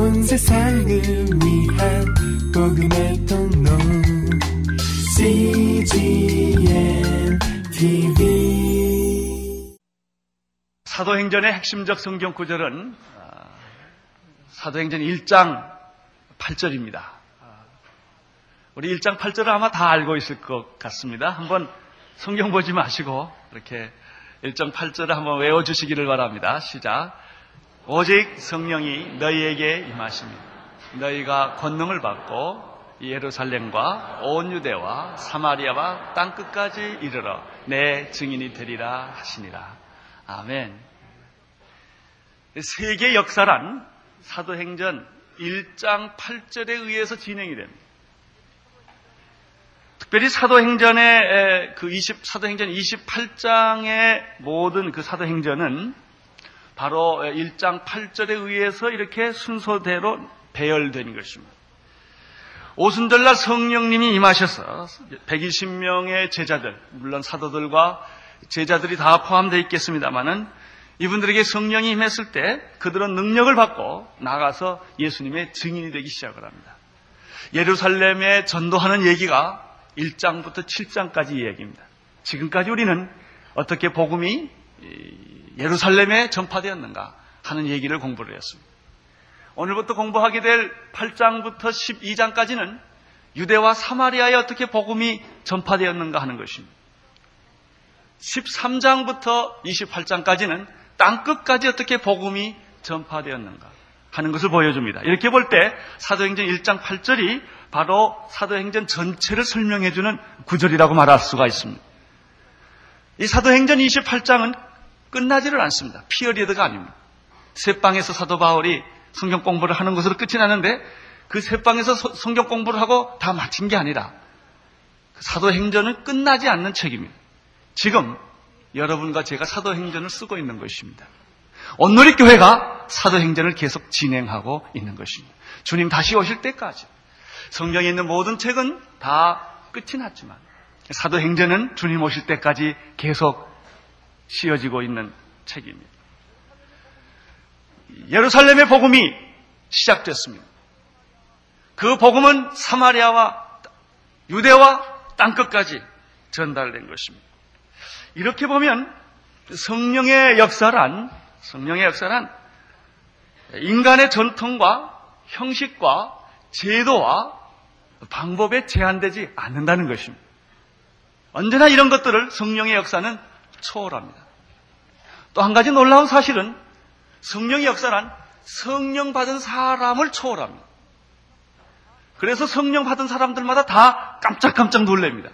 온 세상을 위한 복음의 통로 CGM TV 사도행전의 핵심적 성경 구절은 아, 사도행전 1장 8절입니다. 아, 우리 1장 8절을 아마 다 알고 있을 것 같습니다. 한번 성경 보지 마시고 이렇게 1장 8절을 한번 외워주시기를 바랍니다. 시작. 오직 성령이 너희에게 임하시니 너희가 권능을 받고 예루살렘과 온 유대와 사마리아와 땅 끝까지 이르러 내 증인이 되리라 하시니라. 아멘. 세계 역사란 사도행전 1장 8절에 의해서 진행이 됩니다. 특별히 사도행전의 그 20, 사도행전 28장의 모든 그 사도행전은 바로 1장 8절에 의해서 이렇게 순서대로 배열된 것입니다. 오순절날 성령님이 임하셔서 120명의 제자들, 물론 사도들과 제자들이 다 포함되어 있겠습니다만은 이분들에게 성령이 임했을 때 그들은 능력을 받고 나가서 예수님의 증인이 되기 시작을 합니다. 예루살렘에 전도하는 얘기가 1장부터 7장까지 이야기입니다. 지금까지 우리는 어떻게 복음이 예루살렘에 전파되었는가 하는 얘기를 공부를 했습니다. 오늘부터 공부하게 될 8장부터 12장까지는 유대와 사마리아에 어떻게 복음이 전파되었는가 하는 것입니다. 13장부터 28장까지는 땅 끝까지 어떻게 복음이 전파되었는가 하는 것을 보여줍니다. 이렇게 볼 때 사도행전 1장 8절이 바로 사도행전 전체를 설명해주는 구절이라고 말할 수가 있습니다. 이 사도행전 28장은 끝나지를 않습니다. 피어리드가 아닙니다. 새방에서 사도 바울이 성경 공부를 하는 것으로 끝이 나는데 그 새방에서 성경 공부를 하고 다 마친 게 아니라 그 사도행전은 끝나지 않는 책입니다. 지금 여러분과 제가 사도행전을 쓰고 있는 것입니다. 온누리 교회가 사도행전을 계속 진행하고 있는 것입니다. 주님 다시 오실 때까지 성경에 있는 모든 책은 다 끝이 났지만 사도행전은 주님 오실 때까지 계속 씌어지고 있는 책입니다. 예루살렘의 복음이 시작됐습니다. 그 복음은 사마리아와 유대와 땅끝까지 전달된 것입니다. 이렇게 보면 성령의 역사란 성령의 역사란 인간의 전통과 형식과 제도와 방법에 제한되지 않는다는 것입니다. 언제나 이런 것들을 성령의 역사는 초월합니다. 또 한 가지 놀라운 사실은 성령의 역사란 성령 받은 사람을 초월합니다. 그래서 성령 받은 사람들마다 다 깜짝깜짝 놀랍니다.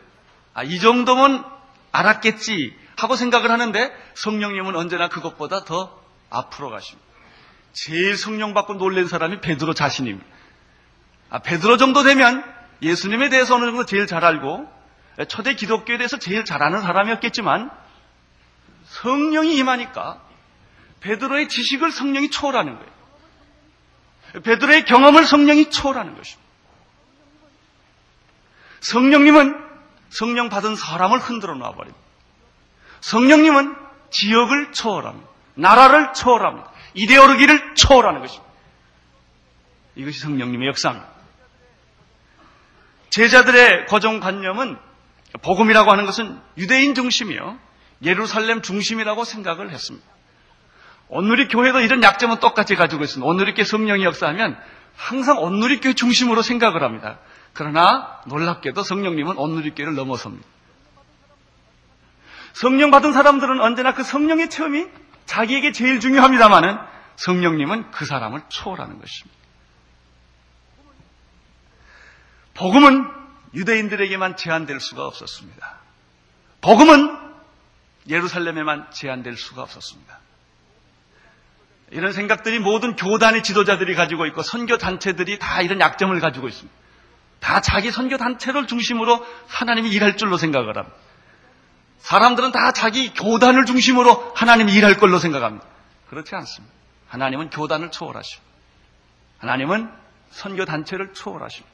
아, 이 정도면 알았겠지 하고 생각을 하는데 성령님은 언제나 그것보다 더 앞으로 가십니다. 제일 성령 받고 놀란 사람이 베드로 자신입니다. 아, 베드로 정도 되면 예수님에 대해서 어느 정도 제일 잘 알고 초대 기독교에 대해서 제일 잘 아는 사람이었겠지만 성령이 임하니까 베드로의 지식을 성령이 초월하는 거예요. 베드로의 경험을 성령이 초월하는 것입니다. 성령님은 성령 받은 사람을 흔들어 놔버립니다. 성령님은 지역을 초월합니다. 나라를 초월합니다. 이데올로기를 초월하는 것입니다. 이것이 성령님의 역사입니다. 제자들의 고정관념은 복음이라고 하는 것은 유대인 중심이요. 예루살렘 중심이라고 생각을 했습니다. 온누리 교회도 이런 약점은 똑같이 가지고 있습니다. 온누리 교회 성령이 역사하면 항상 온누리 교회 중심으로 생각을 합니다. 그러나 놀랍게도 성령님은 온누리 교회를 넘어섭니다. 성령 받은 사람들은 언제나 그 성령의 체험이 자기에게 제일 중요합니다만은 성령님은 그 사람을 초월하는 것입니다. 복음은 유대인들에게만 제한될 수가 없었습니다. 복음은 예루살렘에만 제한될 수가 없었습니다. 이런 생각들이 모든 교단의 지도자들이 가지고 있고 선교 단체들이 다 이런 약점을 가지고 있습니다. 다 자기 선교 단체를 중심으로 하나님이 일할 줄로 생각을 합니다. 사람들은 다 자기 교단을 중심으로 하나님이 일할 걸로 생각합니다. 그렇지 않습니다. 하나님은 교단을 초월하시고 하나님은 선교 단체를 초월하시고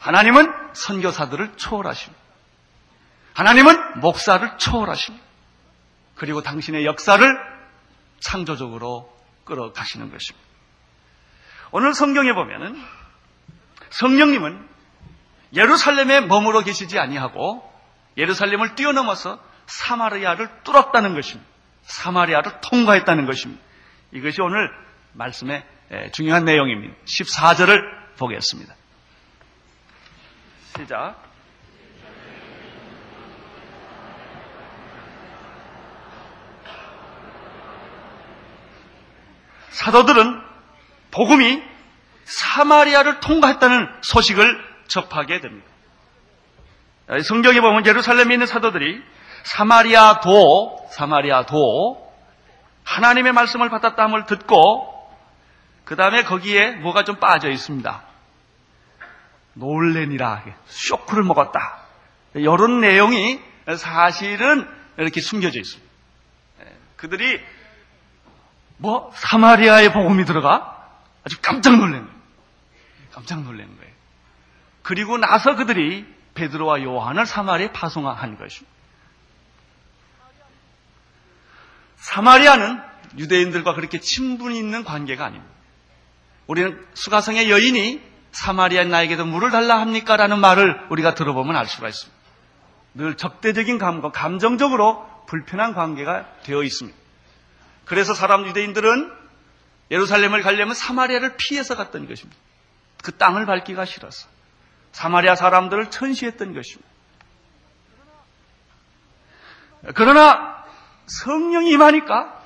하나님은 선교사들을 초월하십니다. 하나님은 목사를 초월하십니다. 그리고 당신의 역사를 창조적으로 끌어가시는 것입니다. 오늘 성경에 보면은 성령님은 예루살렘에 머물러 계시지 아니하고 예루살렘을 뛰어넘어서 사마리아를 뚫었다는 것입니다. 사마리아를 통과했다는 것입니다. 이것이 오늘 말씀의 중요한 내용입니다. 14절을 보겠습니다. 시작. 사도들은 복음이 사마리아를 통과했다는 소식을 접하게 됩니다. 성경에 보면 예루살렘에 있는 사도들이 사마리아도 사마리아도 하나님의 말씀을 받았다함을 듣고 그 다음에 거기에 뭐가 좀 빠져 있습니다. 놀래니라 쇼크를 먹었다. 이런 내용이 사실은 이렇게 숨겨져 있습니다. 그들이 뭐 사마리아의 복음이 들어가 아주 깜짝 놀란 거예요. 깜짝 놀란 거예요. 그리고 나서 그들이 베드로와 요한을 사마리아에 파송한 것입니다. 사마리아는 유대인들과 그렇게 친분이 있는 관계가 아닙니다. 우리는 수가성의 여인이 사마리아 나에게도 물을 달라 합니까? 라는 말을 우리가 들어보면 알 수가 있습니다. 늘 적대적인 감과 감정적으로 불편한 관계가 되어 있습니다. 그래서 사람 유대인들은 예루살렘을 가려면 사마리아를 피해서 갔던 것입니다. 그 땅을 밟기가 싫어서. 사마리아 사람들을 천시했던 것입니다. 그러나 성령이 임하니까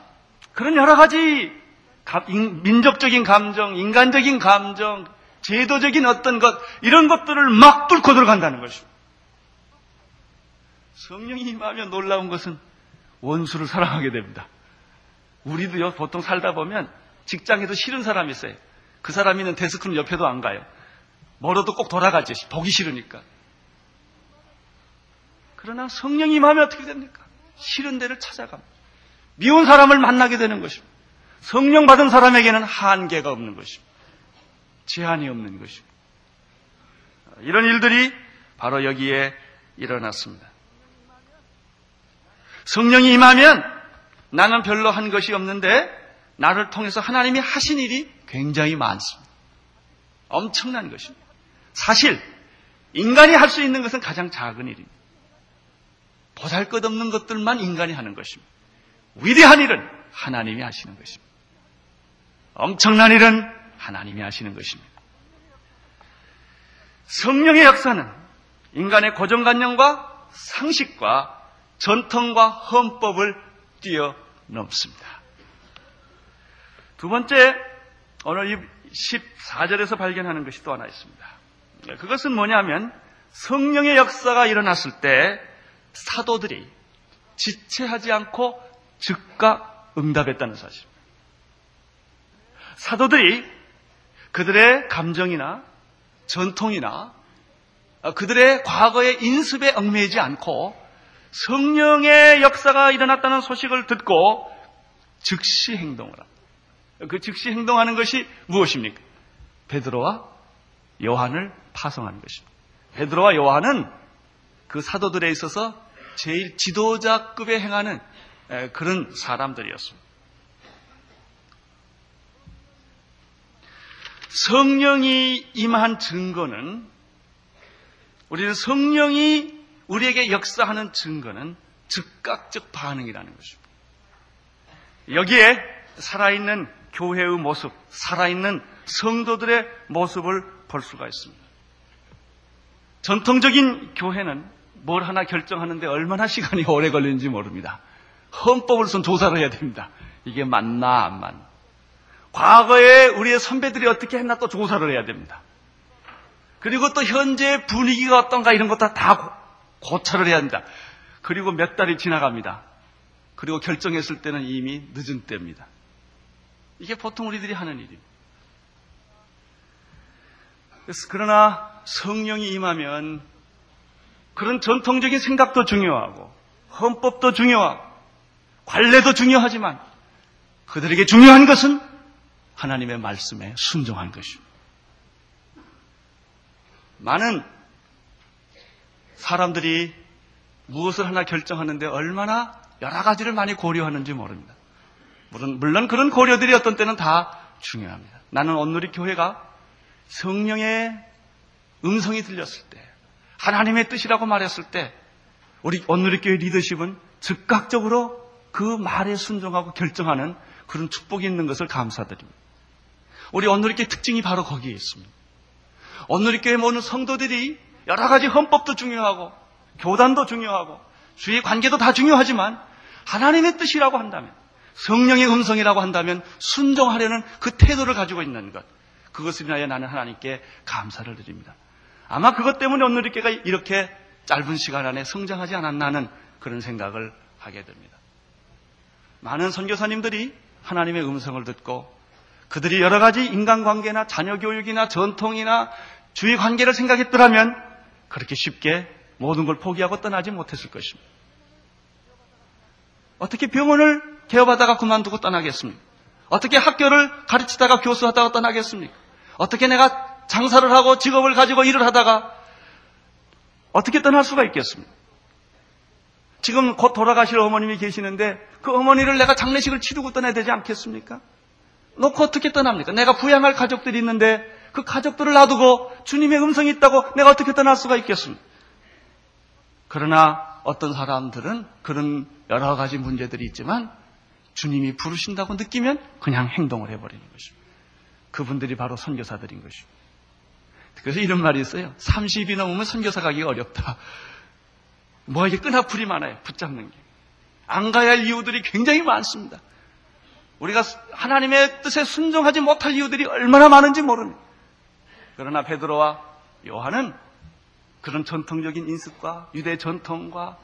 그런 여러 가지 민족적인 감정, 인간적인 감정, 제도적인 어떤 것, 이런 것들을 막 뚫고 들어간다는 것입니다. 성령이 임하면 놀라운 것은 원수를 사랑하게 됩니다. 우리도요, 보통 살다 보면 직장에도 싫은 사람이 있어요. 그 사람이 있는 데스크는 옆에도 안 가요. 멀어도 꼭 돌아가지. 보기 싫으니까. 그러나 성령이 임하면 어떻게 됩니까? 싫은 데를 찾아갑니다. 미운 사람을 만나게 되는 것입니다. 성령 받은 사람에게는 한계가 없는 것입니다. 제한이 없는 것입니다. 이런 일들이 바로 여기에 일어났습니다. 성령이 임하면 나는 별로 한 것이 없는데 나를 통해서 하나님이 하신 일이 굉장히 많습니다. 엄청난 것입니다. 사실 인간이 할 수 있는 것은 가장 작은 일입니다. 보잘 것 없는 것들만 인간이 하는 것입니다. 위대한 일은 하나님이 하시는 것입니다. 엄청난 일은 하나님이 하시는 것입니다. 성령의 역사는 인간의 고정관념과 상식과 전통과 헌법을 뛰어 넘습니다. 두 번째, 오늘 이 14절에서 발견하는 것이 또 하나 있습니다. 그것은 뭐냐면 성령의 역사가 일어났을 때 사도들이 지체하지 않고 즉각 응답했다는 사실. 사도들이 그들의 감정이나 전통이나 그들의 과거의 인습에 얽매이지 않고 성령의 역사가 일어났다는 소식을 듣고 즉시 행동을 합니다. 그 즉시 행동하는 것이 무엇입니까? 베드로와 요한을 파송하는 것입니다. 베드로와 요한은 그 사도들에 있어서 제일 지도자급에 행하는 그런 사람들이었습니다. 성령이 임한 증거는 우리는 성령이 우리에게 역사하는 증거는 즉각적 반응이라는 것입니다. 여기에 살아있는 교회의 모습, 살아있는 성도들의 모습을 볼 수가 있습니다. 전통적인 교회는 뭘 하나 결정하는데 얼마나 시간이 오래 걸리는지 모릅니다. 헌법을 선 조사를 해야 됩니다. 이게 맞나 안 맞나. 과거에 우리의 선배들이 어떻게 했나 또 조사를 해야 됩니다. 그리고 또 현재 분위기가 어떤가 이런 것도 다 고찰을 해야 합니다. 그리고 몇 달이 지나갑니다. 그리고 결정했을 때는 이미 늦은 때입니다. 이게 보통 우리들이 하는 일입니다. 그러나 성령이 임하면 그런 전통적인 생각도 중요하고 헌법도 중요하고 관례도 중요하지만 그들에게 중요한 것은 하나님의 말씀에 순종한 것입니다. 많은 사람들이 무엇을 하나 결정하는데 얼마나 여러 가지를 많이 고려하는지 모릅니다. 물론, 물론 그런 고려들이 어떤 때는 다 중요합니다. 나는 온누리 교회가 성령의 음성이 들렸을 때, 하나님의 뜻이라고 말했을 때, 우리 온누리 교회 리더십은 즉각적으로 그 말에 순종하고 결정하는 그런 축복이 있는 것을 감사드립니다. 우리 온누리 교회 특징이 바로 거기에 있습니다. 온누리 교회 모든 성도들이 여러 가지 헌법도 중요하고 교단도 중요하고 주의 관계도 다 중요하지만 하나님의 뜻이라고 한다면 성령의 음성이라고 한다면 순종하려는 그 태도를 가지고 있는 것 그것을 인하여 나는 하나님께 감사를 드립니다. 아마 그것 때문에 오늘 이렇게 이렇게 짧은 시간 안에 성장하지 않았나는 그런 생각을 하게 됩니다. 많은 선교사님들이 하나님의 음성을 듣고 그들이 여러 가지 인간관계나 자녀교육이나 전통이나 주의 관계를 생각했더라면 그렇게 쉽게 모든 걸 포기하고 떠나지 못했을 것입니다. 어떻게 병원을 개업하다가 그만두고 떠나겠습니까? 어떻게 학교를 가르치다가 교수하다가 떠나겠습니까? 어떻게 내가 장사를 하고 직업을 가지고 일을 하다가 어떻게 떠날 수가 있겠습니까? 지금 곧 돌아가실 어머님이 계시는데 그 어머니를 내가 장례식을 치르고 떠나야 되지 않겠습니까? 놓고 어떻게 떠납니까? 내가 부양할 가족들이 있는데 그 가족들을 놔두고 주님의 음성이 있다고 내가 어떻게 떠날 수가 있겠습니까? 그러나 어떤 사람들은 그런 여러 가지 문제들이 있지만 주님이 부르신다고 느끼면 그냥 행동을 해버리는 것입니다. 그분들이 바로 선교사들인 것입니다. 그래서 이런 말이 있어요. 30이 넘으면 선교사 가기 어렵다. 뭐 이게 끈아풀이 많아요. 붙잡는 게. 안 가야 할 이유들이 굉장히 많습니다. 우리가 하나님의 뜻에 순종하지 못할 이유들이 얼마나 많은지 모릅니다. 그러나 베드로와 요한은 그런 전통적인 인습과 유대 전통과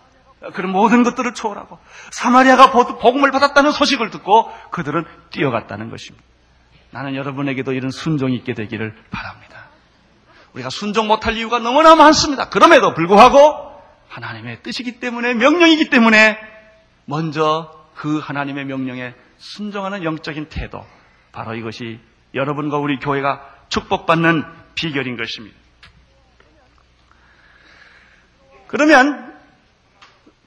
그런 모든 것들을 초월하고 사마리아가 복음을 받았다는 소식을 듣고 그들은 뛰어갔다는 것입니다. 나는 여러분에게도 이런 순종이 있게 되기를 바랍니다. 우리가 순종 못할 이유가 너무나 많습니다. 그럼에도 불구하고 하나님의 뜻이기 때문에 명령이기 때문에 먼저 그 하나님의 명령에 순종하는 영적인 태도 바로 이것이 여러분과 우리 교회가 축복받는 비결인 것입니다. 그러면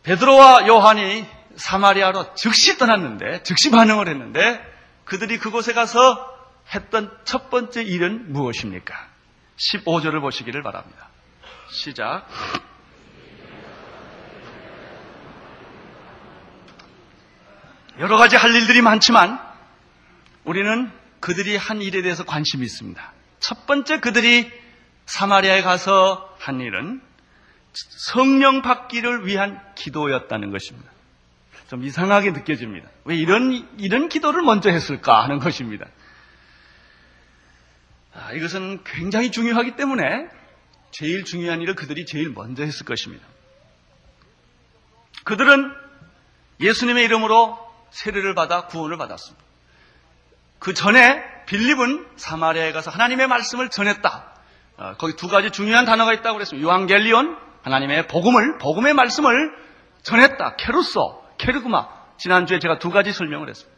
베드로와 요한이 사마리아로 즉시 떠났는데 즉시 반응을 했는데 그들이 그곳에 가서 했던 첫 번째 일은 무엇입니까? 15절을 보시기를 바랍니다. 시작. 여러 가지 할 일들이 많지만 우리는 그들이 한 일에 대해서 관심이 있습니다. 첫 번째 그들이 사마리아에 가서 한 일은 성령 받기를 위한 기도였다는 것입니다. 좀 이상하게 느껴집니다. 왜 이런, 이런 기도를 먼저 했을까 하는 것입니다. 아, 이것은 굉장히 중요하기 때문에 제일 중요한 일을 그들이 제일 먼저 했을 것입니다. 그들은 예수님의 이름으로 세례를 받아 구원을 받았습니다. 그 전에 빌립은 사마리아에 가서 하나님의 말씀을 전했다. 어, 거기 두 가지 중요한 단어가 있다고 그랬습니다. 유앙겔리온, 하나님의 복음을, 복음의 말씀을 전했다. 케루소, 케르구마. 지난주에 제가 두 가지 설명을 했습니다.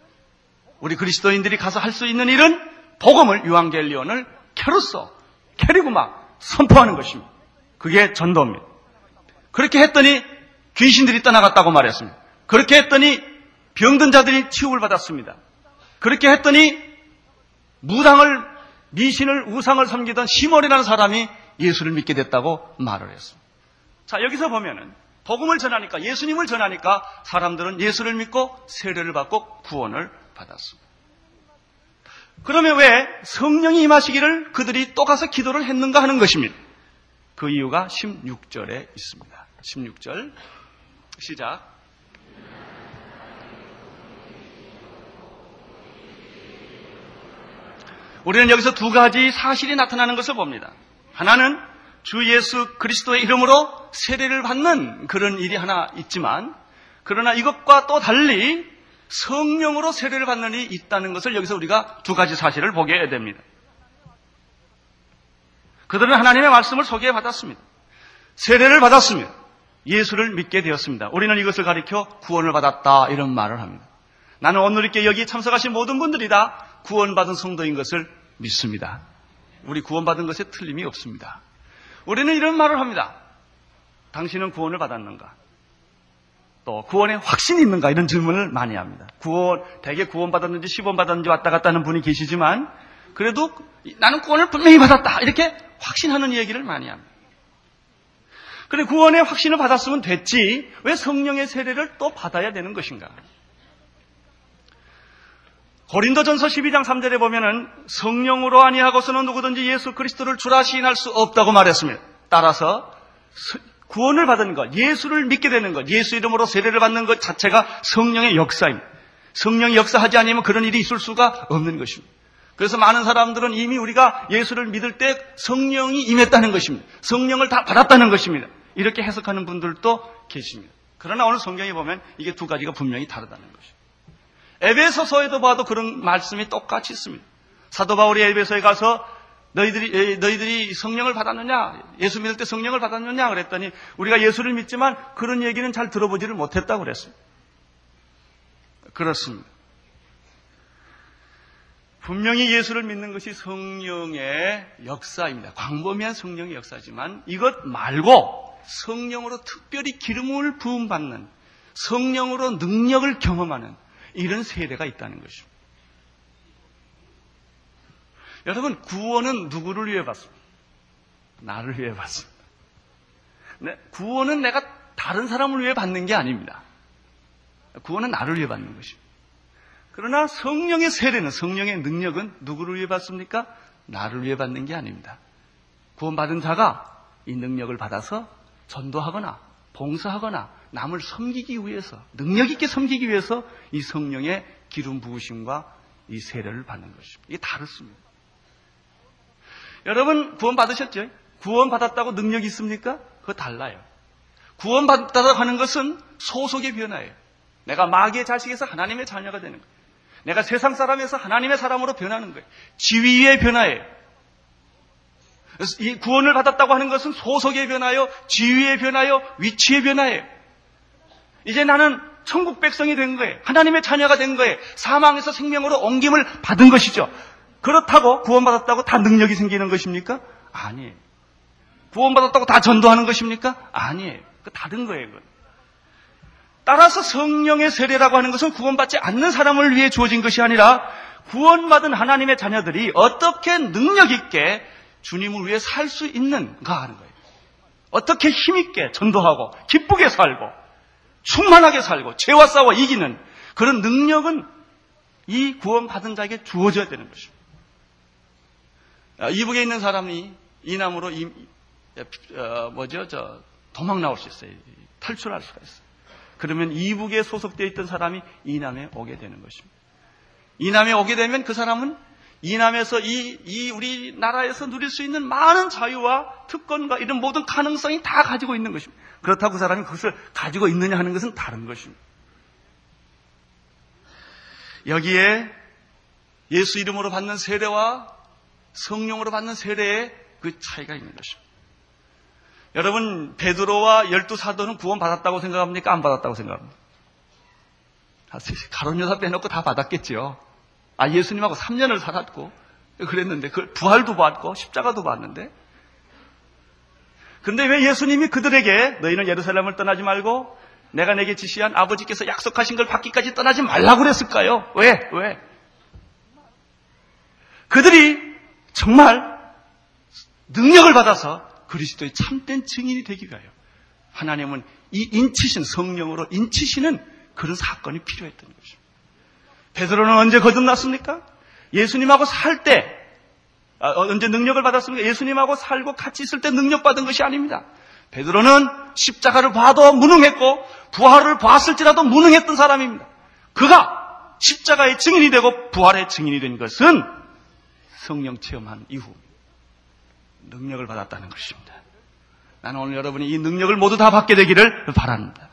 우리 그리스도인들이 가서 할 수 있는 일은 복음을, 유앙겔리온을 케루소, 케르구마 선포하는 것입니다. 그게 전도입니다. 그렇게 했더니 귀신들이 떠나갔다고 말했습니다. 그렇게 했더니 병든 자들이 치유를 받았습니다. 그렇게 했더니 무당을 미신을 우상을 섬기던 시몬이라는 사람이 예수를 믿게 됐다고 말을 했습니다. 자 여기서 보면은 복음을 전하니까 예수님을 전하니까 사람들은 예수를 믿고 세례를 받고 구원을 받았습니다. 그러면 왜 성령이 임하시기를 그들이 또 가서 기도를 했는가 하는 것입니다. 그 이유가 16절에 있습니다. 16절 시작. 우리는 여기서 두 가지 사실이 나타나는 것을 봅니다. 하나는 주 예수 그리스도의 이름으로 세례를 받는 그런 일이 하나 있지만, 그러나 이것과 또 달리 성령으로 세례를 받는 일이 있다는 것을 여기서 우리가 두 가지 사실을 보게 됩니다. 그들은 하나님의 말씀을 소개해 받았습니다. 세례를 받았습니다. 예수를 믿게 되었습니다. 우리는 이것을 가리켜 구원을 받았다 이런 말을 합니다. 나는 오늘 이렇게 여기 참석하신 모든 분들이 다 구원받은 성도인 것을 믿습니다. 우리 구원받은 것에 틀림이 없습니다. 우리는 이런 말을 합니다. 당신은 구원을 받았는가? 또 구원에 확신이 있는가 이런 질문을 많이 합니다. 구원 대개 구원 받았는지 시범 받았는지 왔다 갔다 하는 분이 계시지만 그래도 나는 구원을 분명히 받았다 이렇게 확신하는 얘기를 많이 합니다. 그래 구원의 확신을 받았으면 됐지 왜 성령의 세례를 또 받아야 되는 것인가? 고린도전서 12장 3절에 보면은 성령으로 아니하고서는 누구든지 예수 그리스도를 주라 시인할 수 없다고 말했습니다. 따라서 구원을 받은 것, 예수를 믿게 되는 것, 예수 이름으로 세례를 받는 것 자체가 성령의 역사입니다. 성령이 역사하지 않으면 그런 일이 있을 수가 없는 것입니다. 그래서 많은 사람들은 이미 우리가 예수를 믿을 때 성령이 임했다는 것입니다. 성령을 다 받았다는 것입니다. 이렇게 해석하는 분들도 계십니다. 그러나 오늘 성경에 보면 이게 두 가지가 분명히 다르다는 것입니다. 에베소서에도 봐도 그런 말씀이 똑같이 있습니다. 사도 바울이 에베소에 가서 너희들이 너희들이 성령을 받았느냐? 예수 믿을 때 성령을 받았느냐? 그랬더니 우리가 예수를 믿지만 그런 얘기는 잘 들어보지를 못했다고 그랬습니다. 그렇습니다. 분명히 예수를 믿는 것이 성령의 역사입니다. 광범위한 성령의 역사지만 이것 말고 성령으로 특별히 기름을 부음받는 성령으로 능력을 경험하는 이런 세대가 있다는 것입니다. 여러분, 구원은 누구를 위해 받습니까? 나를 위해 받습니다. 네, 구원은 내가 다른 사람을 위해 받는 게 아닙니다. 구원은 나를 위해 받는 것입니다. 그러나 성령의 세례는, 성령의 능력은 누구를 위해 받습니까? 나를 위해 받는 게 아닙니다. 구원받은 자가 이 능력을 받아서 전도하거나 봉사하거나 남을 섬기기 위해서, 능력 있게 섬기기 위해서 이 성령의 기름 부으심과 이 세례를 받는 것입니다. 이게 다릅니다. 여러분 구원 받으셨죠? 구원 받았다고 능력이 있습니까? 그거 달라요. 구원 받았다고 하는 것은 소속의 변화예요. 내가 마귀의 자식에서 하나님의 자녀가 되는 거예요. 내가 세상 사람에서 하나님의 사람으로 변하는 거예요. 지위의 변화예요. 이 구원을 받았다고 하는 것은 소속의 변화요, 지위의 변화요, 위치의 변화예요. 이제 나는 천국 백성이 된 거예요. 하나님의 자녀가 된 거예요. 사망에서 생명으로 옮김을 받은 것이죠. 그렇다고 구원받았다고 다 능력이 생기는 것입니까? 아니에요. 구원받았다고 다 전도하는 것입니까? 아니에요. 그 다른 거예요, 그건. 따라서 성령의 세례라고 하는 것은 구원받지 않는 사람을 위해 주어진 것이 아니라 구원받은 하나님의 자녀들이 어떻게 능력 있게 주님을 위해 살 수 있는가 하는 거예요. 어떻게 힘있게 전도하고 기쁘게 살고 충만하게 살고 죄와 싸워 이기는 그런 능력은 이 구원받은 자에게 주어져야 되는 것입니다. 아, 이북에 있는 사람이 이남으로 이, 어, 뭐죠? 저 도망 나올 수 있어요. 탈출할 수가 있어요. 그러면 이북에 소속되어 있던 사람이 이남에 오게 되는 것입니다. 이남에 오게 되면 그 사람은 이남에서 이, 이 우리나라에서 누릴 수 있는 많은 자유와 특권과 이런 모든 가능성이 다 가지고 있는 것입니다. 그렇다고 그 사람이 그것을 가지고 있느냐 하는 것은 다른 것입니다. 여기에 예수 이름으로 받는 세례와 성령으로 받는 세례의 그 차이가 있는 것입니다. 여러분 베드로와 열두 사도는 구원 받았다고 생각합니까? 안 받았다고 생각합니까? 가론 여사 빼놓고 다 받았겠죠. 아 예수님하고 3년을 살았고 그랬는데 그 부활도 받고 십자가도 받는데 근데 왜 예수님이 그들에게 너희는 예루살렘을 떠나지 말고 내가 내게 지시한 아버지께서 약속하신 걸 받기까지 떠나지 말라고 그랬을까요? 왜? 왜? 그들이 정말 능력을 받아서 그리스도의 참된 증인이 되기 위하여 하나님은 이 인치신 성령으로 인치시는 그런 사건이 필요했던 것입니다. 베드로는 언제 거듭났습니까? 예수님하고 살 때, 아, 언제 능력을 받았습니까? 예수님하고 살고 같이 있을 때 능력 받은 것이 아닙니다. 베드로는 십자가를 봐도 무능했고 부활을 봤을지라도 무능했던 사람입니다. 그가 십자가의 증인이 되고 부활의 증인이 된 것은 성령 체험한 이후 능력을 받았다는 것입니다. 나는 오늘 여러분이 이 능력을 모두 다 받게 되기를 바랍니다.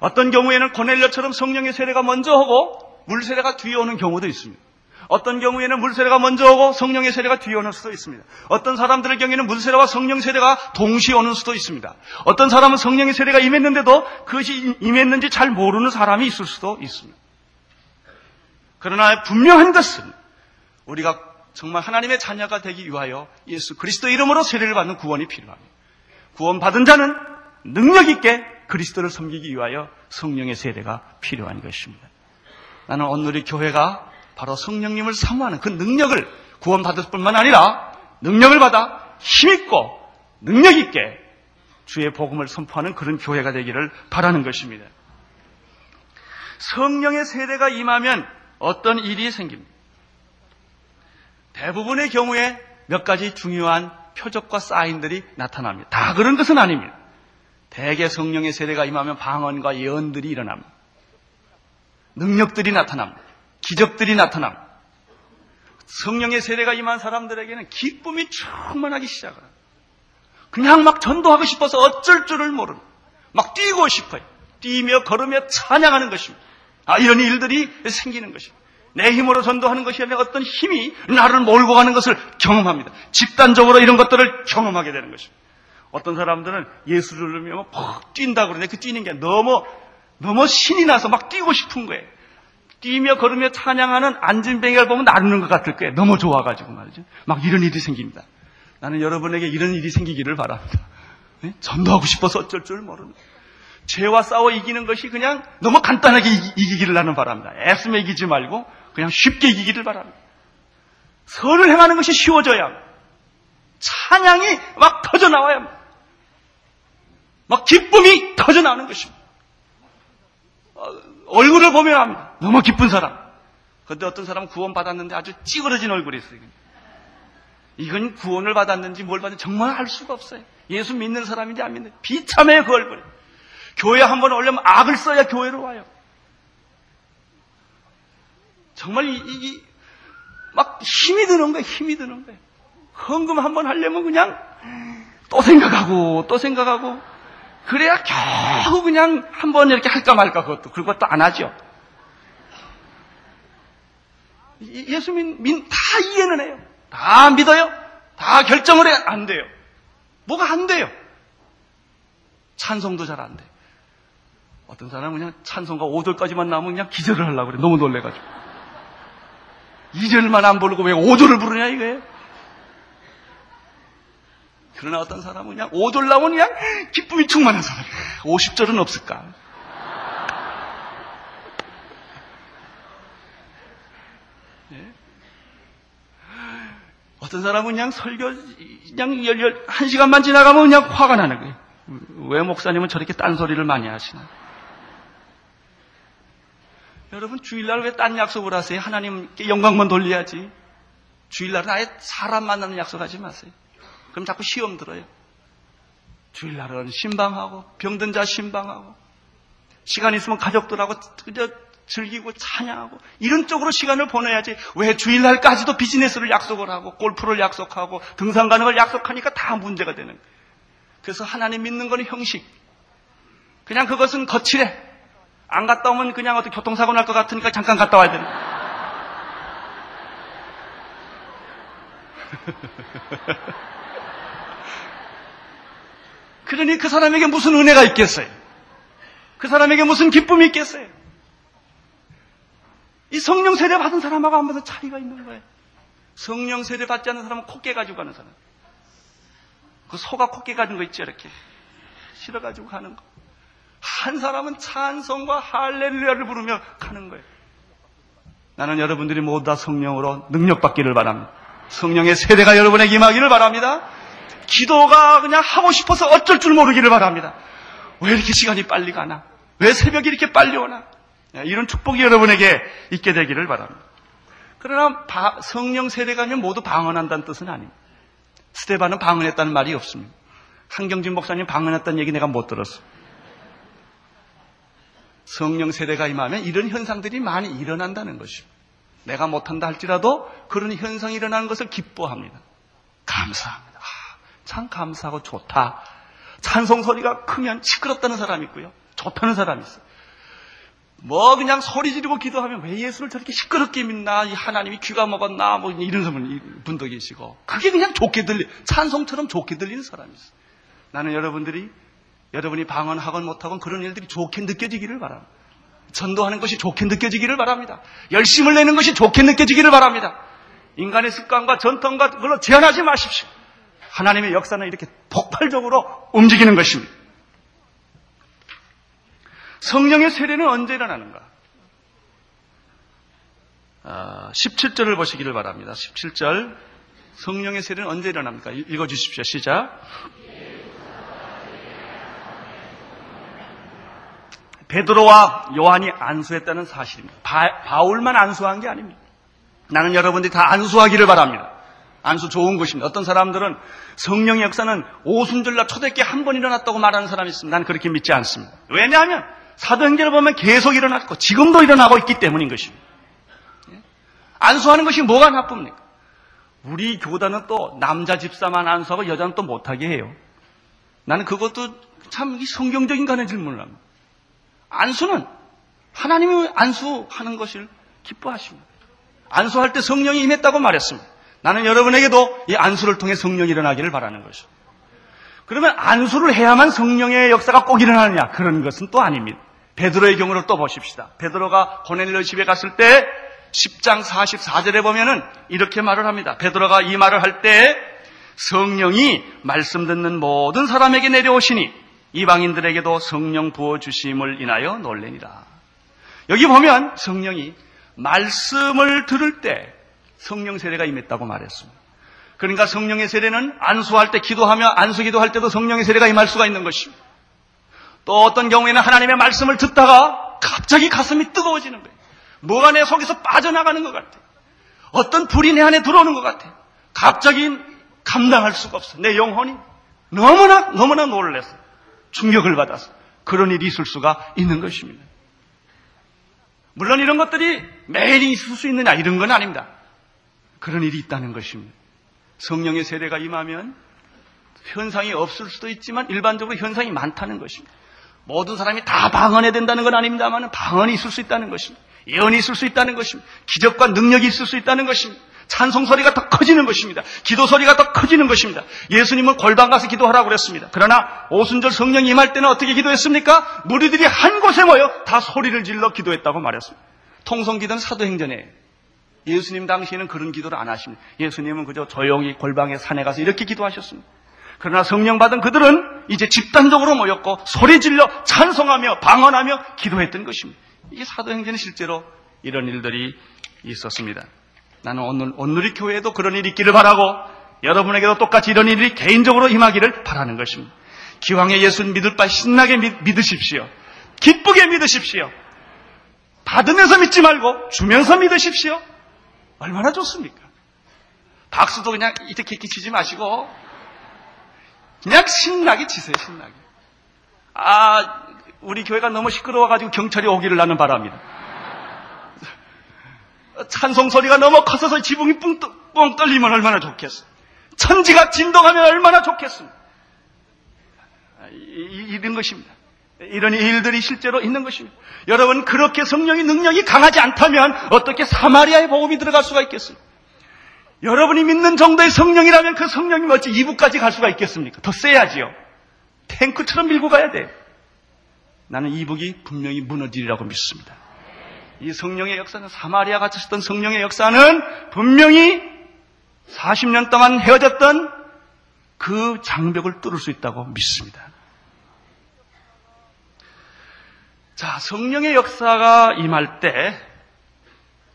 어떤 경우에는 고넬료처럼 성령의 세례가 먼저 오고 물 세례가 뒤에 오는 경우도 있습니다. 어떤 경우에는 물 세례가 먼저 오고 성령의 세례가 뒤에 오는 수도 있습니다. 어떤 사람들의 경우에는 물 세례와 성령 세례가 동시에 오는 수도 있습니다. 어떤 사람은 성령의 세례가 임했는데도 그것이 임했는지 잘 모르는 사람이 있을 수도 있습니다. 그러나 분명한 것은 우리가 정말 하나님의 자녀가 되기 위하여 예수 그리스도 이름으로 세례를 받는 구원이 필요합니다. 구원받은 자는 능력 있게 그리스도를 섬기기 위하여 성령의 세대가 필요한 것입니다. 나는 오늘의 교회가 바로 성령님을 사모하는 그 능력을 구원받을 뿐만 아니라 능력을 받아 힘있고 능력있게 주의 복음을 선포하는 그런 교회가 되기를 바라는 것입니다. 성령의 세대가 임하면 어떤 일이 생깁니다. 대부분의 경우에 몇 가지 중요한 표적과 사인들이 나타납니다. 다 그런 것은 아닙니다. 대개 성령의 세대가 임하면 방언과 예언들이 일어납니다. 능력들이 나타납니다. 기적들이 나타납니다. 성령의 세대가 임한 사람들에게는 기쁨이 충만하기 시작합니다. 그냥 막 전도하고 싶어서 어쩔 줄을 모르는, 막 뛰고 싶어요. 뛰며 걸으며 찬양하는 것입니다. 아, 이런 일들이 생기는 것입니다. 내 힘으로 전도하는 것이 아니라 어떤 힘이 나를 몰고 가는 것을 경험합니다. 집단적으로 이런 것들을 경험하게 되는 것입니다. 어떤 사람들은 예수를 들으면 퍽 뛴다 그러는데 그 뛰는 게 너무, 너무 신이 나서 막 뛰고 싶은 거예요. 뛰며 걸으며 찬양하는 안진뱅이를 보면 나르는 것 같을 거예요. 너무 좋아가지고 말이죠. 막 이런 일이 생깁니다. 나는 여러분에게 이런 일이 생기기를 바랍니다. 네? 전도하고 싶어서 어쩔 줄 모르는. 죄와 싸워 이기는 것이 그냥 너무 간단하게 이기, 기를 나는 바랍니다. 애쓰며 이기지 말고 그냥 쉽게 이기기를 바랍니다. 선을 행하는 것이 쉬워져야 찬양이 막 터져 나와야 막 기쁨이 터져 나오는 것입니다. 어, 얼굴을 보면 합니다. 너무 기쁜 사람. 그런데 어떤 사람은 구원 받았는데 아주 찌그러진 얼굴이 있어요. 이건 구원을 받았는지 뭘 받았는지 정말 알 수가 없어요. 예수 믿는 사람인지 안 믿는 비참해요 그 얼굴이. 교회 한번 오려면 악을 써야 교회로 와요. 정말 이, 이, 막 힘이 드는 거예요. 힘이 드는 거예요. 헌금 한 번 하려면 그냥 또 생각하고 또 생각하고 그래야 겨우 그냥 한 번 이렇게 할까 말까 그것도 그것도 안 하죠. 예수 민, 민, 다 이해는 해요. 다 믿어요. 다 결정을 해. 안 돼요. 뭐가 안 돼요. 찬송도 잘 안 돼. 어떤 사람은 그냥 찬송가 5절까지만 나오면 그냥 기절을 하려고 그래. 너무 놀래가지고. 2절만 안 부르고 왜 5절을 부르냐 이거예요. 그러나 어떤 사람은 그냥 5절 나오면 그냥 기쁨이 충만한 사람이에요. 50절은 없을까? 네? 어떤 사람은 그냥 설교, 그냥 열열, 한 시간만 지나가면 그냥 화가 나는 거예요. 왜 목사님은 저렇게 딴소리를 많이 하시나? 여러분, 주일날 왜 딴 약속을 하세요? 하나님께 영광만 돌려야지. 주일날은 아예 사람 만나는 약속하지 마세요. 그럼 자꾸 시험 들어요. 주일날은 신방하고 병든 자 신방하고 시간 있으면 가족들하고 그저 즐기고 찬양하고 이런 쪽으로 시간을 보내야지 왜 주일날까지도 비즈니스를 약속을 하고 골프를 약속하고 등산 가는 걸 약속하니까 다 문제가 되는 거예요. 그래서 하나님 믿는 거는 형식. 그냥 그것은 거칠해. 안 갔다 오면 그냥 어떻게 교통사고 날 것 같으니까 잠깐 갔다 와야 되는 그러니 그 사람에게 무슨 은혜가 있겠어요? 그 사람에게 무슨 기쁨이 있겠어요? 이 성령 세례 받은 사람하고 한번 차이가 있는 거예요. 성령 세례 받지 않는 사람은 콧게 가지고 가는 사람. 그 소가 콧게 가는 거 있죠, 이렇게. 실어 가지고 가는 거. 한 사람은 찬송과 할렐루야를 부르며 가는 거예요. 나는 여러분들이 모두 다 성령으로 능력받기를 바랍니다. 성령의 세대가 여러분에게 임하기를 바랍니다. 기도가 그냥 하고 싶어서 어쩔 줄 모르기를 바랍니다. 왜 이렇게 시간이 빨리 가나? 왜 새벽이 이렇게 빨리 오나? 이런 축복이 여러분에게 있게 되기를 바랍니다. 그러나 성령 세대가 아니면 모두 방언한다는 뜻은 아닙니다. 스테반은 방언했다는 말이 없습니다. 한경진 목사님 방언했다는 얘기 내가 못 들었어. 성령 세대가 임하면 이런 현상들이 많이 일어난다는 것입니다. 내가 못한다 할지라도 그런 현상이 일어나는 것을 기뻐합니다. 감사합니다. 아, 참 감사하고 좋다. 찬송 소리가 크면 시끄럽다는 사람이 있고요. 좋다는 사람이 있어요. 뭐 그냥 소리 지르고 기도하면 왜 예수를 저렇게 시끄럽게 믿나? 이 하나님이 귀가 먹었나? 뭐 이런 분도 계시고. 그게 그냥 좋게 들리, 찬송처럼 좋게 들리는 사람이 있어요. 나는 여러분들이 여러분이 방언하건 못하건 그런 일들이 좋게 느껴지기를 바랍니다. 전도하는 것이 좋게 느껴지기를 바랍니다. 열심을 내는 것이 좋게 느껴지기를 바랍니다. 인간의 습관과 전통과 그걸로 제한하지 마십시오. 하나님의 역사는 이렇게 폭발적으로 움직이는 것입니다. 성령의 세례는 언제 일어나는가? 아, 17절을 보시기를 바랍니다. 17절. 성령의 세례는 언제 일어납니까? 읽어 주십시오. 시작. 베드로와 요한이 안수했다는 사실입니다. 바, 울만 안수한 게 아닙니다. 나는 여러분들이 다 안수하기를 바랍니다. 안수 좋은 것입니다. 어떤 사람들은 성령의 역사는 오순절날 초대교회 한번 일어났다고 말하는 사람이 있습니다. 나는 그렇게 믿지 않습니다. 왜냐하면 사도행전을 보면 계속 일어났고 지금도 일어나고 있기 때문인 것입니다. 예? 안수하는 것이 뭐가 나쁩니까? 우리 교단은 또 남자 집사만 안수하고 여자는 또 못하게 해요. 나는 그것도 참 성경적인 간의 질문을 합니다. 안수는 하나님이 안수하는 것을 기뻐하십니다. 안수할 때 성령이 임했다고 말했습니다. 나는 여러분에게도 이 안수를 통해 성령이 일어나기를 바라는 것이죠. 그러면 안수를 해야만 성령의 역사가 꼭 일어나느냐? 그런 것은 또 아닙니다. 베드로의 경우를 또 보십시다. 베드로가 고넬료 집에 갔을 때 10장 44절에 보면은 이렇게 말을 합니다. 베드로가 이 말을 할 때 성령이 말씀 듣는 모든 사람에게 내려오시니 이방인들에게도 성령 부어 주심을 인하여 놀래니라. 여기 보면 성령이 말씀을 들을 때 성령 세례가 임했다고 말했습니다. 그러니까 성령의 세례는 안수할 때 기도하며 안수 기도할 때도 성령의 세례가 임할 수가 있는 것입니다. 또 어떤 경우에는 하나님의 말씀을 듣다가 갑자기 가슴이 뜨거워지는 거예요. 뭐가 내 속에서 빠져나가는 것 같아. 어떤 불이 내 안에 들어오는 것 같아. 갑자기 감당할 수가 없어. 내 영혼이 너무나 너무나 놀래서 충격을 받아서 그런 일이 있을 수가 있는 것입니다. 물론 이런 것들이 매일 있을 수 있느냐 이런 건 아닙니다. 그런 일이 있다는 것입니다. 성령의 세례가 임하면 현상이 없을 수도 있지만 일반적으로 현상이 많다는 것입니다. 모든 사람이 다 방언해야 된다는 건 아닙니다만 방언이 있을 수 있다는 것입니다. 예언이 있을 수 있다는 것입니다. 기적과 능력이 있을 수 있다는 것입니다. 찬송 소리가 더 커지는 것입니다. 기도 소리가 더 커지는 것입니다. 예수님은 골방 가서 기도하라고 그랬습니다. 그러나 오순절 성령이 임할 때는 어떻게 기도했습니까? 무리들이 한 곳에 모여 다 소리를 질러 기도했다고 말했습니다. 통성기도는 사도행전에 예수님 당시에는 그런 기도를 안 하십니다. 예수님은 그저 조용히 골방에 산에 가서 이렇게 기도하셨습니다. 그러나 성령 받은 그들은 이제 집단적으로 모였고 소리 질러 찬송하며 방언하며 기도했던 것입니다. 이게 사도행전에 실제로 이런 일들이 있었습니다. 나는 오늘, 오늘의 교회에도 그런 일이 있기를 바라고 여러분에게도 똑같이 이런 일이 개인적으로 임하기를 바라는 것입니다. 기왕에 예수 믿을 바 신나게 믿, 으십시오 기쁘게 믿으십시오. 받으면서 믿지 말고 주면서 믿으십시오. 얼마나 좋습니까? 박수도 그냥 이렇게 이렇게 치지 마시고 그냥 신나게 치세요, 신나게. 아, 우리 교회가 너무 시끄러워가지고 경찰이 오기를 나는 바랍니다. 찬송 소리가 너무 커서 지붕이 뻥, 뻥 떨리면 얼마나 좋겠어. 천지가 진동하면 얼마나 좋겠습니까? 이런 것입니다. 이런 일들이 실제로 있는 것입니다. 여러분 그렇게 성령의 능력이 강하지 않다면 어떻게 사마리아의 복음이 들어갈 수가 있겠습니까? 여러분이 믿는 정도의 성령이라면 그 성령이 어찌 이북까지 갈 수가 있겠습니까? 더 세야지요. 탱크처럼 밀고 가야 돼요. 나는 이북이 분명히 무너지리라고 믿습니다. 이 성령의 역사는 사마리아 같이 있었던 성령의 역사는 분명히 40년 동안 헤어졌던 그 장벽을 뚫을 수 있다고 믿습니다. 자, 성령의 역사가 임할 때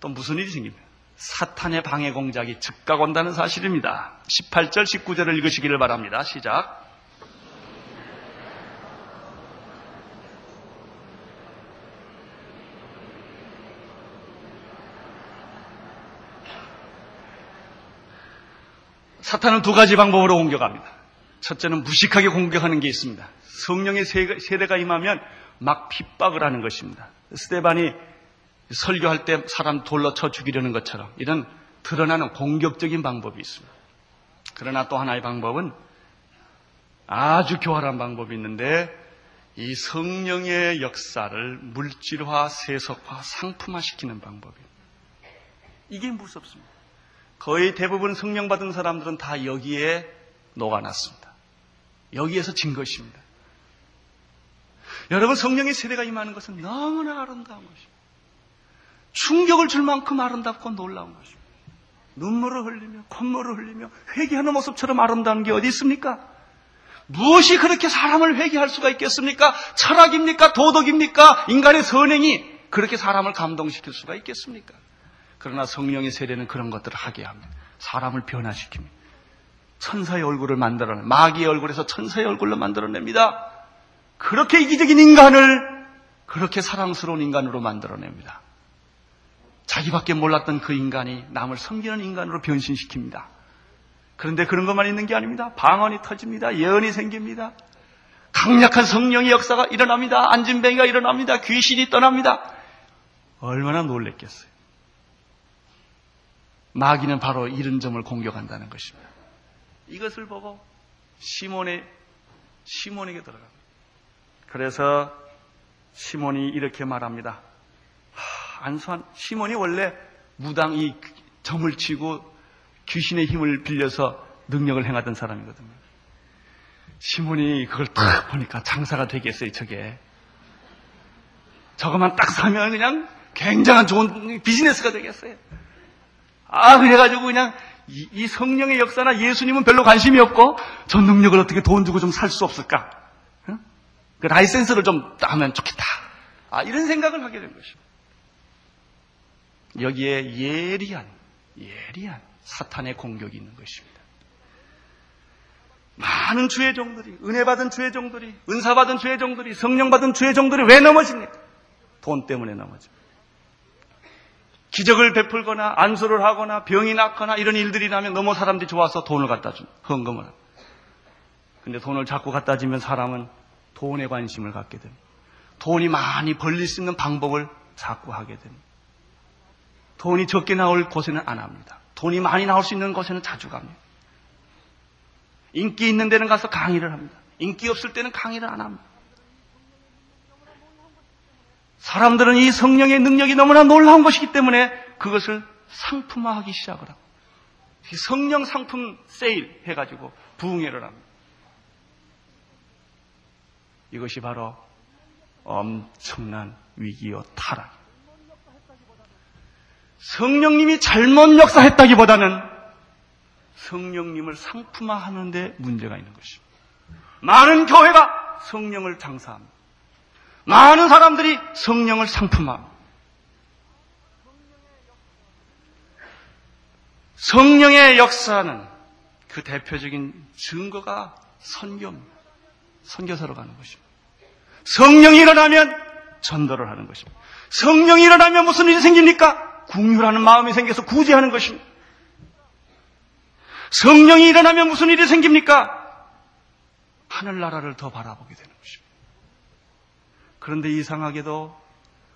또 무슨 일이 생깁니까? 사탄의 방해 공작이 즉각 온다는 사실입니다. 18절, 19절을 읽으시기를 바랍니다. 시작. 사탄은 두 가지 방법으로 공격합니다. 첫째는 무식하게 공격하는 게 있습니다. 성령의 세대가 임하면 막 핍박을 하는 것입니다. 스테반이 설교할 때 사람 돌로 쳐 죽이려는 것처럼 이런 드러나는 공격적인 방법이 있습니다. 그러나 또 하나의 방법은 아주 교활한 방법이 있는데 이 성령의 역사를 물질화, 세속화, 상품화시키는 방법입니다. 이게 무섭습니다. 거의 대부분 성령 받은 사람들은 다 여기에 녹아났습니다. 여기에서 진 것입니다. 여러분 성령의 세례가 임하는 것은 너무나 아름다운 것입니다. 충격을 줄 만큼 아름답고 놀라운 것입니다. 눈물을 흘리며 콧물을 흘리며 회개하는 모습처럼 아름다운 게 어디 있습니까? 무엇이 그렇게 사람을 회개할 수가 있겠습니까? 철학입니까? 도덕입니까? 인간의 선행이 그렇게 사람을 감동시킬 수가 있겠습니까? 그러나 성령의 세례는 그런 것들을 하게 합니다. 사람을 변화시킵니다. 천사의 얼굴을 만들어내, 마귀의 얼굴에서 천사의 얼굴로 만들어냅니다. 그렇게 이기적인 인간을 그렇게 사랑스러운 인간으로 만들어냅니다. 자기밖에 몰랐던 그 인간이 남을 섬기는 인간으로 변신시킵니다. 그런데 그런 것만 있는 게 아닙니다. 방언이 터집니다. 예언이 생깁니다. 강력한 성령의 역사가 일어납니다. 안진뱅이가 일어납니다. 귀신이 떠납니다. 얼마나 놀랬겠어요. 마귀는 바로 이런 점을 공격한다는 것입니다. 이것을 보고 시몬의 시몬에게 들어갑니다. 그래서 시몬이 이렇게 말합니다. 하, 안수한 시몬이 원래 무당이 점을 치고 귀신의 힘을 빌려서 능력을 행하던 사람이거든요. 시몬이 그걸 딱 보니까 장사가 되겠어요, 저게. 저것만 딱 사면 그냥 굉장한 좋은 비즈니스가 되겠어요. 아, 그래가지고 그냥 이, 이 성령의 역사나 예수님은 별로 관심이 없고 저 능력을 어떻게 돈 주고 좀 살 수 없을까? 응? 그 라이센스를 좀 따면 좋겠다. 아, 이런 생각을 하게 된 것입니다. 여기에 예리한, 예리한 사탄의 공격이 있는 것입니다. 많은 주의 종들이, 은혜 받은 주의 종들이, 은사 받은 주의 종들이, 성령 받은 주의 종들이 왜 넘어집니까? 돈 때문에 넘어집니다. 기적을 베풀거나 안수를 하거나 병이 낫거나 이런 일들이 나면 너무 사람들이 좋아서 돈을 갖다 준 헌금을. 근데 돈을 자꾸 갖다 주면 사람은 돈에 관심을 갖게 됩니다. 돈이 많이 벌릴 수 있는 방법을 자꾸 하게 됩니다. 돈이 적게 나올 곳에는 안 합니다. 돈이 많이 나올 수 있는 곳에는 자주 갑니다. 인기 있는 데는 가서 강의를 합니다. 인기 없을 때는 강의를 안 합니다. 사람들은 이 성령의 능력이 너무나 놀라운 것이기 때문에 그것을 상품화하기 시작을 합니다. 성령 상품 세일 해가지고 부흥회를 합니다. 이것이 바로 엄청난 위기요 타락. 성령님이 잘못 역사했다기보다는 성령님을 상품화하는데 문제가 있는 것입니다. 많은 교회가 성령을 장사합니다. 많은 사람들이 성령을 상품합니다. 성령의 역사는 그 대표적인 증거가 선교입니다. 선교사로 가는 것입니다. 성령이 일어나면 전도를 하는 것입니다. 성령이 일어나면 무슨 일이 생깁니까? 궁유라는 마음이 생겨서 구제하는 것입니다. 성령이 일어나면 무슨 일이 생깁니까? 하늘나라를 더 바라보게 되는 것입니다. 그런데 이상하게도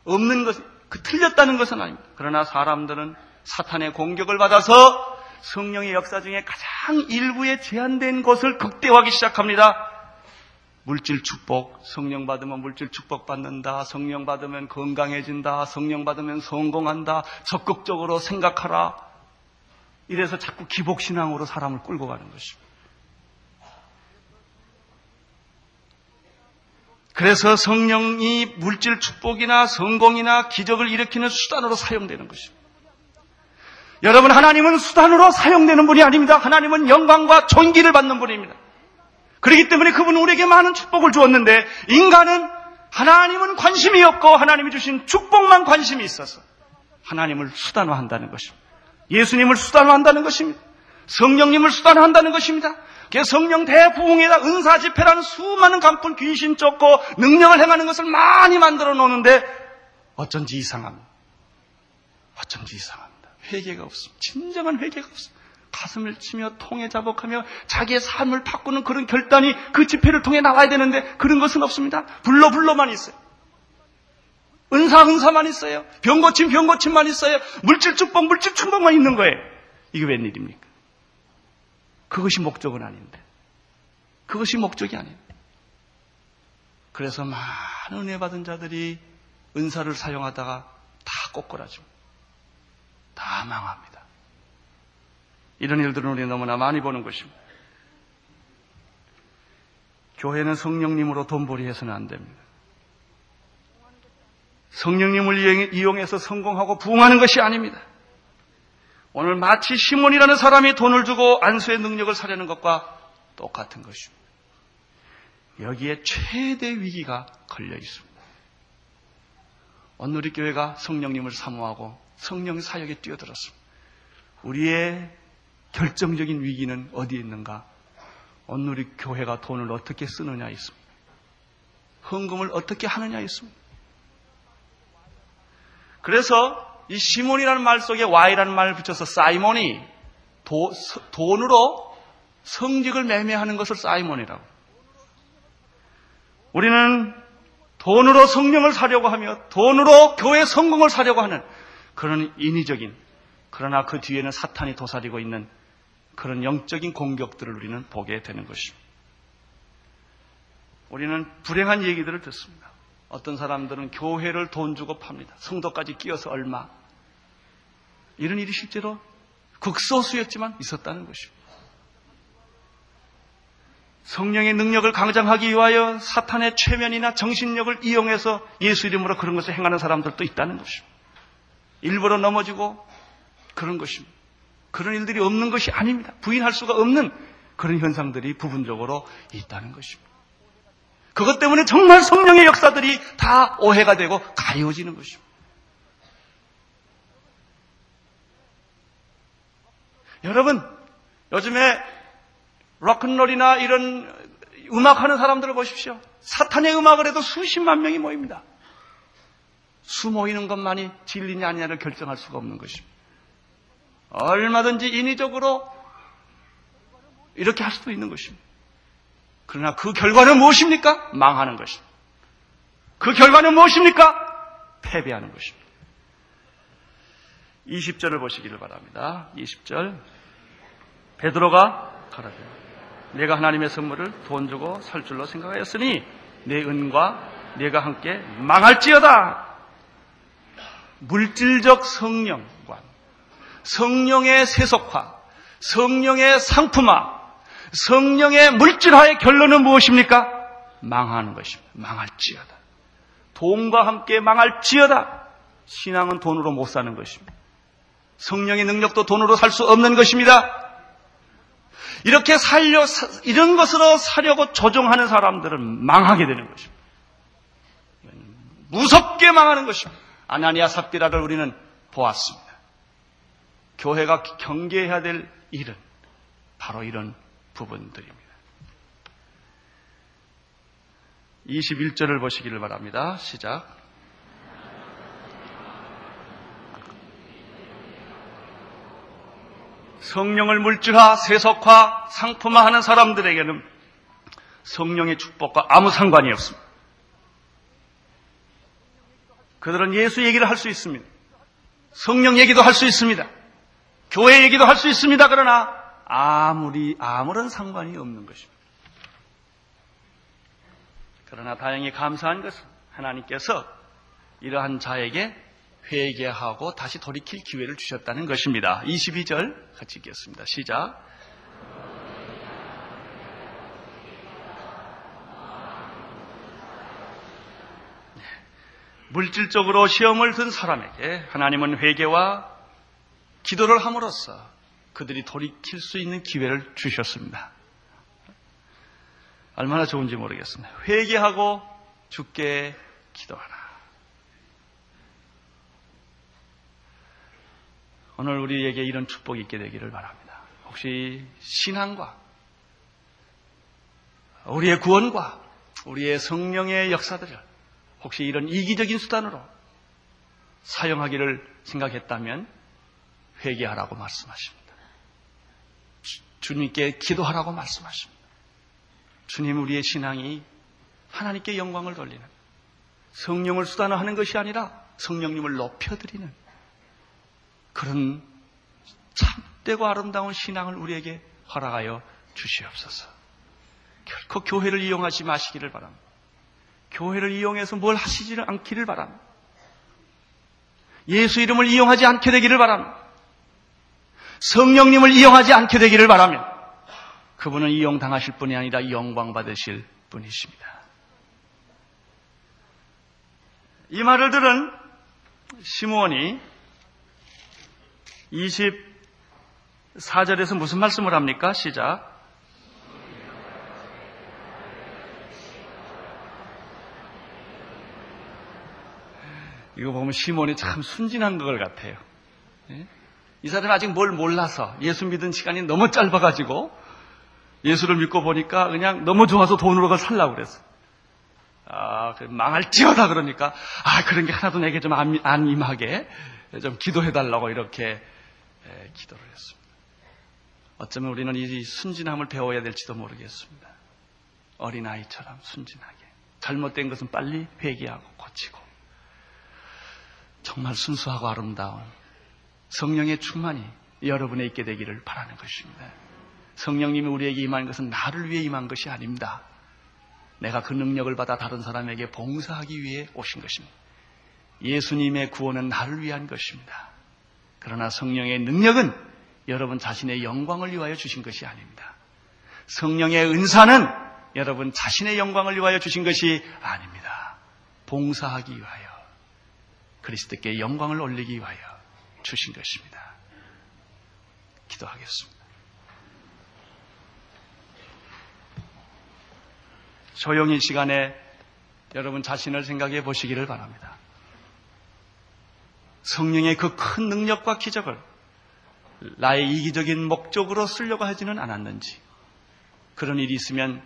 없는 것, 그 틀렸다는 것은 아닙니다. 그러나 사람들은 사탄의 공격을 받아서 성령의 역사 중에 가장 일부에 제한된 것을 극대화하기 시작합니다. 물질 축복, 성령 받으면 물질 축복 받는다, 성령 받으면 건강해진다, 성령 받으면 성공한다, 적극적으로 생각하라. 이래서 자꾸 기복신앙으로 사람을 끌고 가는 것입니다. 그래서 성령이 물질 축복이나 성공이나 기적을 일으키는 수단으로 사용되는 것입니다. 여러분, 하나님은 수단으로 사용되는 분이 아닙니다. 하나님은 영광과 존귀를 받는 분입니다. 그렇기 때문에 그분은 우리에게 많은 축복을 주었는데 인간은 하나님은 관심이 없고 하나님이 주신 축복만 관심이 있어서 하나님을 수단화한다는 것입니다. 예수님을 수단화한다는 것입니다. 성령님을 수단화한다는 것입니다. 성령 대부흥이다 은사 집회라는 수많은 간푼 귀신 쫓고 능력을 행하는 것을 많이 만들어 놓는데 어쩐지 이상합니다. 어쩐지 이상합니다. 회개가 없습니다. 진정한 회개가 없습니다. 가슴을 치며 통해 자복하며 자기의 삶을 바꾸는 그런 결단이 그 집회를 통해 나와야 되는데 그런 것은 없습니다. 불러 불러만 있어요. 은사 은사만 있어요. 병 고침 병 고침만 있어요. 물질 축복 물질 축복만 있는 거예요. 이게 웬일입니까? 그것이 목적은 아닌데. 그것이 목적이 아닙니다. 그래서 많은 은혜 받은 자들이 은사를 사용하다가 다 꼬꾸라집니다. 다 망합니다. 이런 일들은 우리 너무나 많이 보는 것입니다. 교회는 성령님으로 돈벌이해서는 안 됩니다. 성령님을 이용해서 성공하고 부흥하는 것이 아닙니다. 오늘 마치 시몬이라는 사람이 돈을 주고 안수의 능력을 사려는 것과 똑같은 것입니다. 여기에 최대 위기가 걸려 있습니다. 우리 교회가 성령님을 사모하고 성령 사역에 뛰어들었습니다. 우리의 결정적인 위기는 어디에 있는가? 오늘 우리 교회가 돈을 어떻게 쓰느냐 있습니다. 헌금을 어떻게 하느냐 있습니다. 그래서 이 시몬이라는 말 속에 Y라는 말을 붙여서 사이몬이 도, 돈으로 성직을 매매하는 것을 사이몬이라고. 우리는 돈으로 성령을 사려고 하며 돈으로 교회 성공을 사려고 하는 그런 인위적인 그러나 그 뒤에는 사탄이 도사리고 있는 그런 영적인 공격들을 우리는 보게 되는 것입니다. 우리는 불행한 얘기들을 듣습니다. 어떤 사람들은 교회를 돈 주고 팝니다. 성도까지 끼어서 얼마. 이런 일이 실제로 극소수였지만 있었다는 것입니다. 성령의 능력을 강장하기 위하여 사탄의 최면이나 정신력을 이용해서 예수 이름으로 그런 것을 행하는 사람들도 있다는 것입니다. 일부러 넘어지고 그런 것입니다. 그런 일들이 없는 것이 아닙니다. 부인할 수가 없는 그런 현상들이 부분적으로 있다는 것입니다. 그것 때문에 정말 성령의 역사들이 다 오해가 되고 가요지는 것입니다. 여러분, 요즘에 락큰롤이나 이런 음악하는 사람들을 보십시오. 사탄의 음악을 해도 수십만 명이 모입니다. 수 모이는 것만이 진리냐 아니냐를 결정할 수가 없는 것입니다. 얼마든지 인위적으로 이렇게 할 수도 있는 것입니다. 그러나 그 결과는 무엇입니까? 망하는 것입니다. 그 결과는 무엇입니까? 패배하는 것입니다. 20절을 보시기를 바랍니다. 20절. 베드로가 가라되 내가 하나님의 선물을 돈 주고 살 줄로 생각하였으니 내 은과 내가 함께 망할지어다. 물질적 성령관, 성령의 세속화, 성령의 상품화, 성령의 물질화의 결론은 무엇입니까? 망하는 것입니다. 망할지어다. 돈과 함께 망할지어다. 신앙은 돈으로 못 사는 것입니다. 성령의 능력도 돈으로 살 수 없는 것입니다. 이렇게 살려, 이런 것으로 사려고 조종하는 사람들은 망하게 되는 것입니다. 무섭게 망하는 것입니다. 아나니아 삽디라를 우리는 보았습니다. 교회가 경계해야 될 일은 바로 이런 부분들입니다. 21절을 보시기를 바랍니다. 시작. 성령을 물질화, 세속화, 상품화하는 사람들에게는 성령의 축복과 아무 상관이 없습니다. 그들은 예수 얘기를 할 수 있습니다. 성령 얘기도 할 수 있습니다. 교회 얘기도 할 수 있습니다. 그러나 아무리 아무런 상관이 없는 것입니다. 그러나 다행히 감사한 것은 하나님께서 이러한 자에게 회개하고 다시 돌이킬 기회를 주셨다는 것입니다. 22절 같이 읽겠습니다. 시작. 네. 물질적으로 시험을 든 사람에게 하나님은 회개와 기도를 함으로써 그들이 돌이킬 수 있는 기회를 주셨습니다. 얼마나 좋은지 모르겠습니다. 회개하고 죽게 기도하라. 오늘 우리에게 이런 축복이 있게 되기를 바랍니다. 혹시 신앙과 우리의 구원과 우리의 성령의 역사들을 혹시 이런 이기적인 수단으로 사용하기를 생각했다면 회개하라고 말씀하십니다. 주님께 기도하라고 말씀하십니다. 주님 우리의 신앙이 하나님께 영광을 돌리는 성령을 수단화하는 것이 아니라 성령님을 높여드리는 그런 참되고 아름다운 신앙을 우리에게 허락하여 주시옵소서. 결코 교회를 이용하지 마시기를 바랍니다. 교회를 이용해서 뭘 하시지를 않기를 바랍니다. 예수 이름을 이용하지 않게 되기를 바랍니다. 성령님을 이용하지 않게 되기를 바라며 그분은 이용당하실 뿐이 아니라 영광받으실 분이십니다. 이 말을 들은 시므온이 24절에서 무슨 말씀을 합니까? 시작. 이거 보면 시몬이 참 순진한 것 같아요. 예? 이 사람이 아직 뭘 몰라서 예수 믿은 시간이 너무 짧아가지고 예수를 믿고 보니까 그냥 너무 좋아서 돈으로 가 살라고 그랬어. 아, 그 망할지어다 그러니까 아 그런 게 하나도 내게 좀안 임하게 좀 기도해달라고 이렇게 예, 기도를 했습니다. 어쩌면 우리는 이 순진함을 배워야 될지도 모르겠습니다. 어린아이처럼 순진하게. 잘못된 것은 빨리 회개하고 고치고. 정말 순수하고 아름다운 성령의 충만이 여러분에 있게 되기를 바라는 것입니다. 성령님이 우리에게 임한 것은 나를 위해 임한 것이 아닙니다. 내가 그 능력을 받아 다른 사람에게 봉사하기 위해 오신 것입니다. 예수님의 구원은 나를 위한 것입니다. 그러나 성령의 능력은 여러분 자신의 영광을 위하여 주신 것이 아닙니다. 성령의 은사는 여러분 자신의 영광을 위하여 주신 것이 아닙니다. 봉사하기 위하여 그리스도께 영광을 올리기 위하여 주신 것입니다. 기도하겠습니다. 조용히 시간에 여러분 자신을 생각해 보시기를 바랍니다. 성령의 그 큰 능력과 기적을 나의 이기적인 목적으로 쓰려고 하지는 않았는지 그런 일이 있으면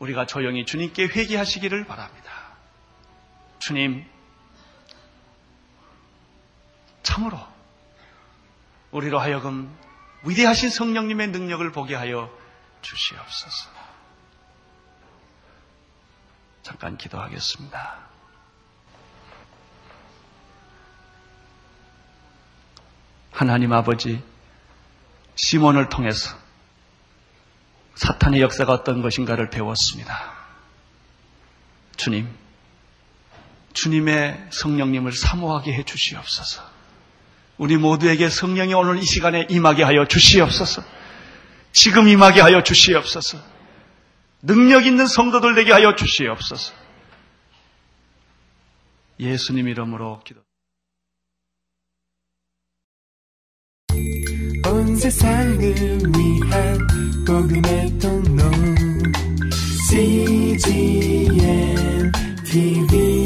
우리가 조용히 주님께 회개하시기를 바랍니다. 주님, 참으로 우리로 하여금 위대하신 성령님의 능력을 보게 하여 주시옵소서. 잠깐 기도하겠습니다. 하나님 아버지, 시몬을 통해서 사탄의 역사가 어떤 것인가를 배웠습니다. 주님, 주님의 성령님을 사모하게 해 주시옵소서. 우리 모두에게 성령이 오늘 이 시간에 임하게 하여 주시옵소서. 지금 임하게 하여 주시옵소서. 능력 있는 성도들 되게 하여 주시옵소서. 예수님 이름으로 기도. 온 세상을 위한 복음의 통로 CGM TV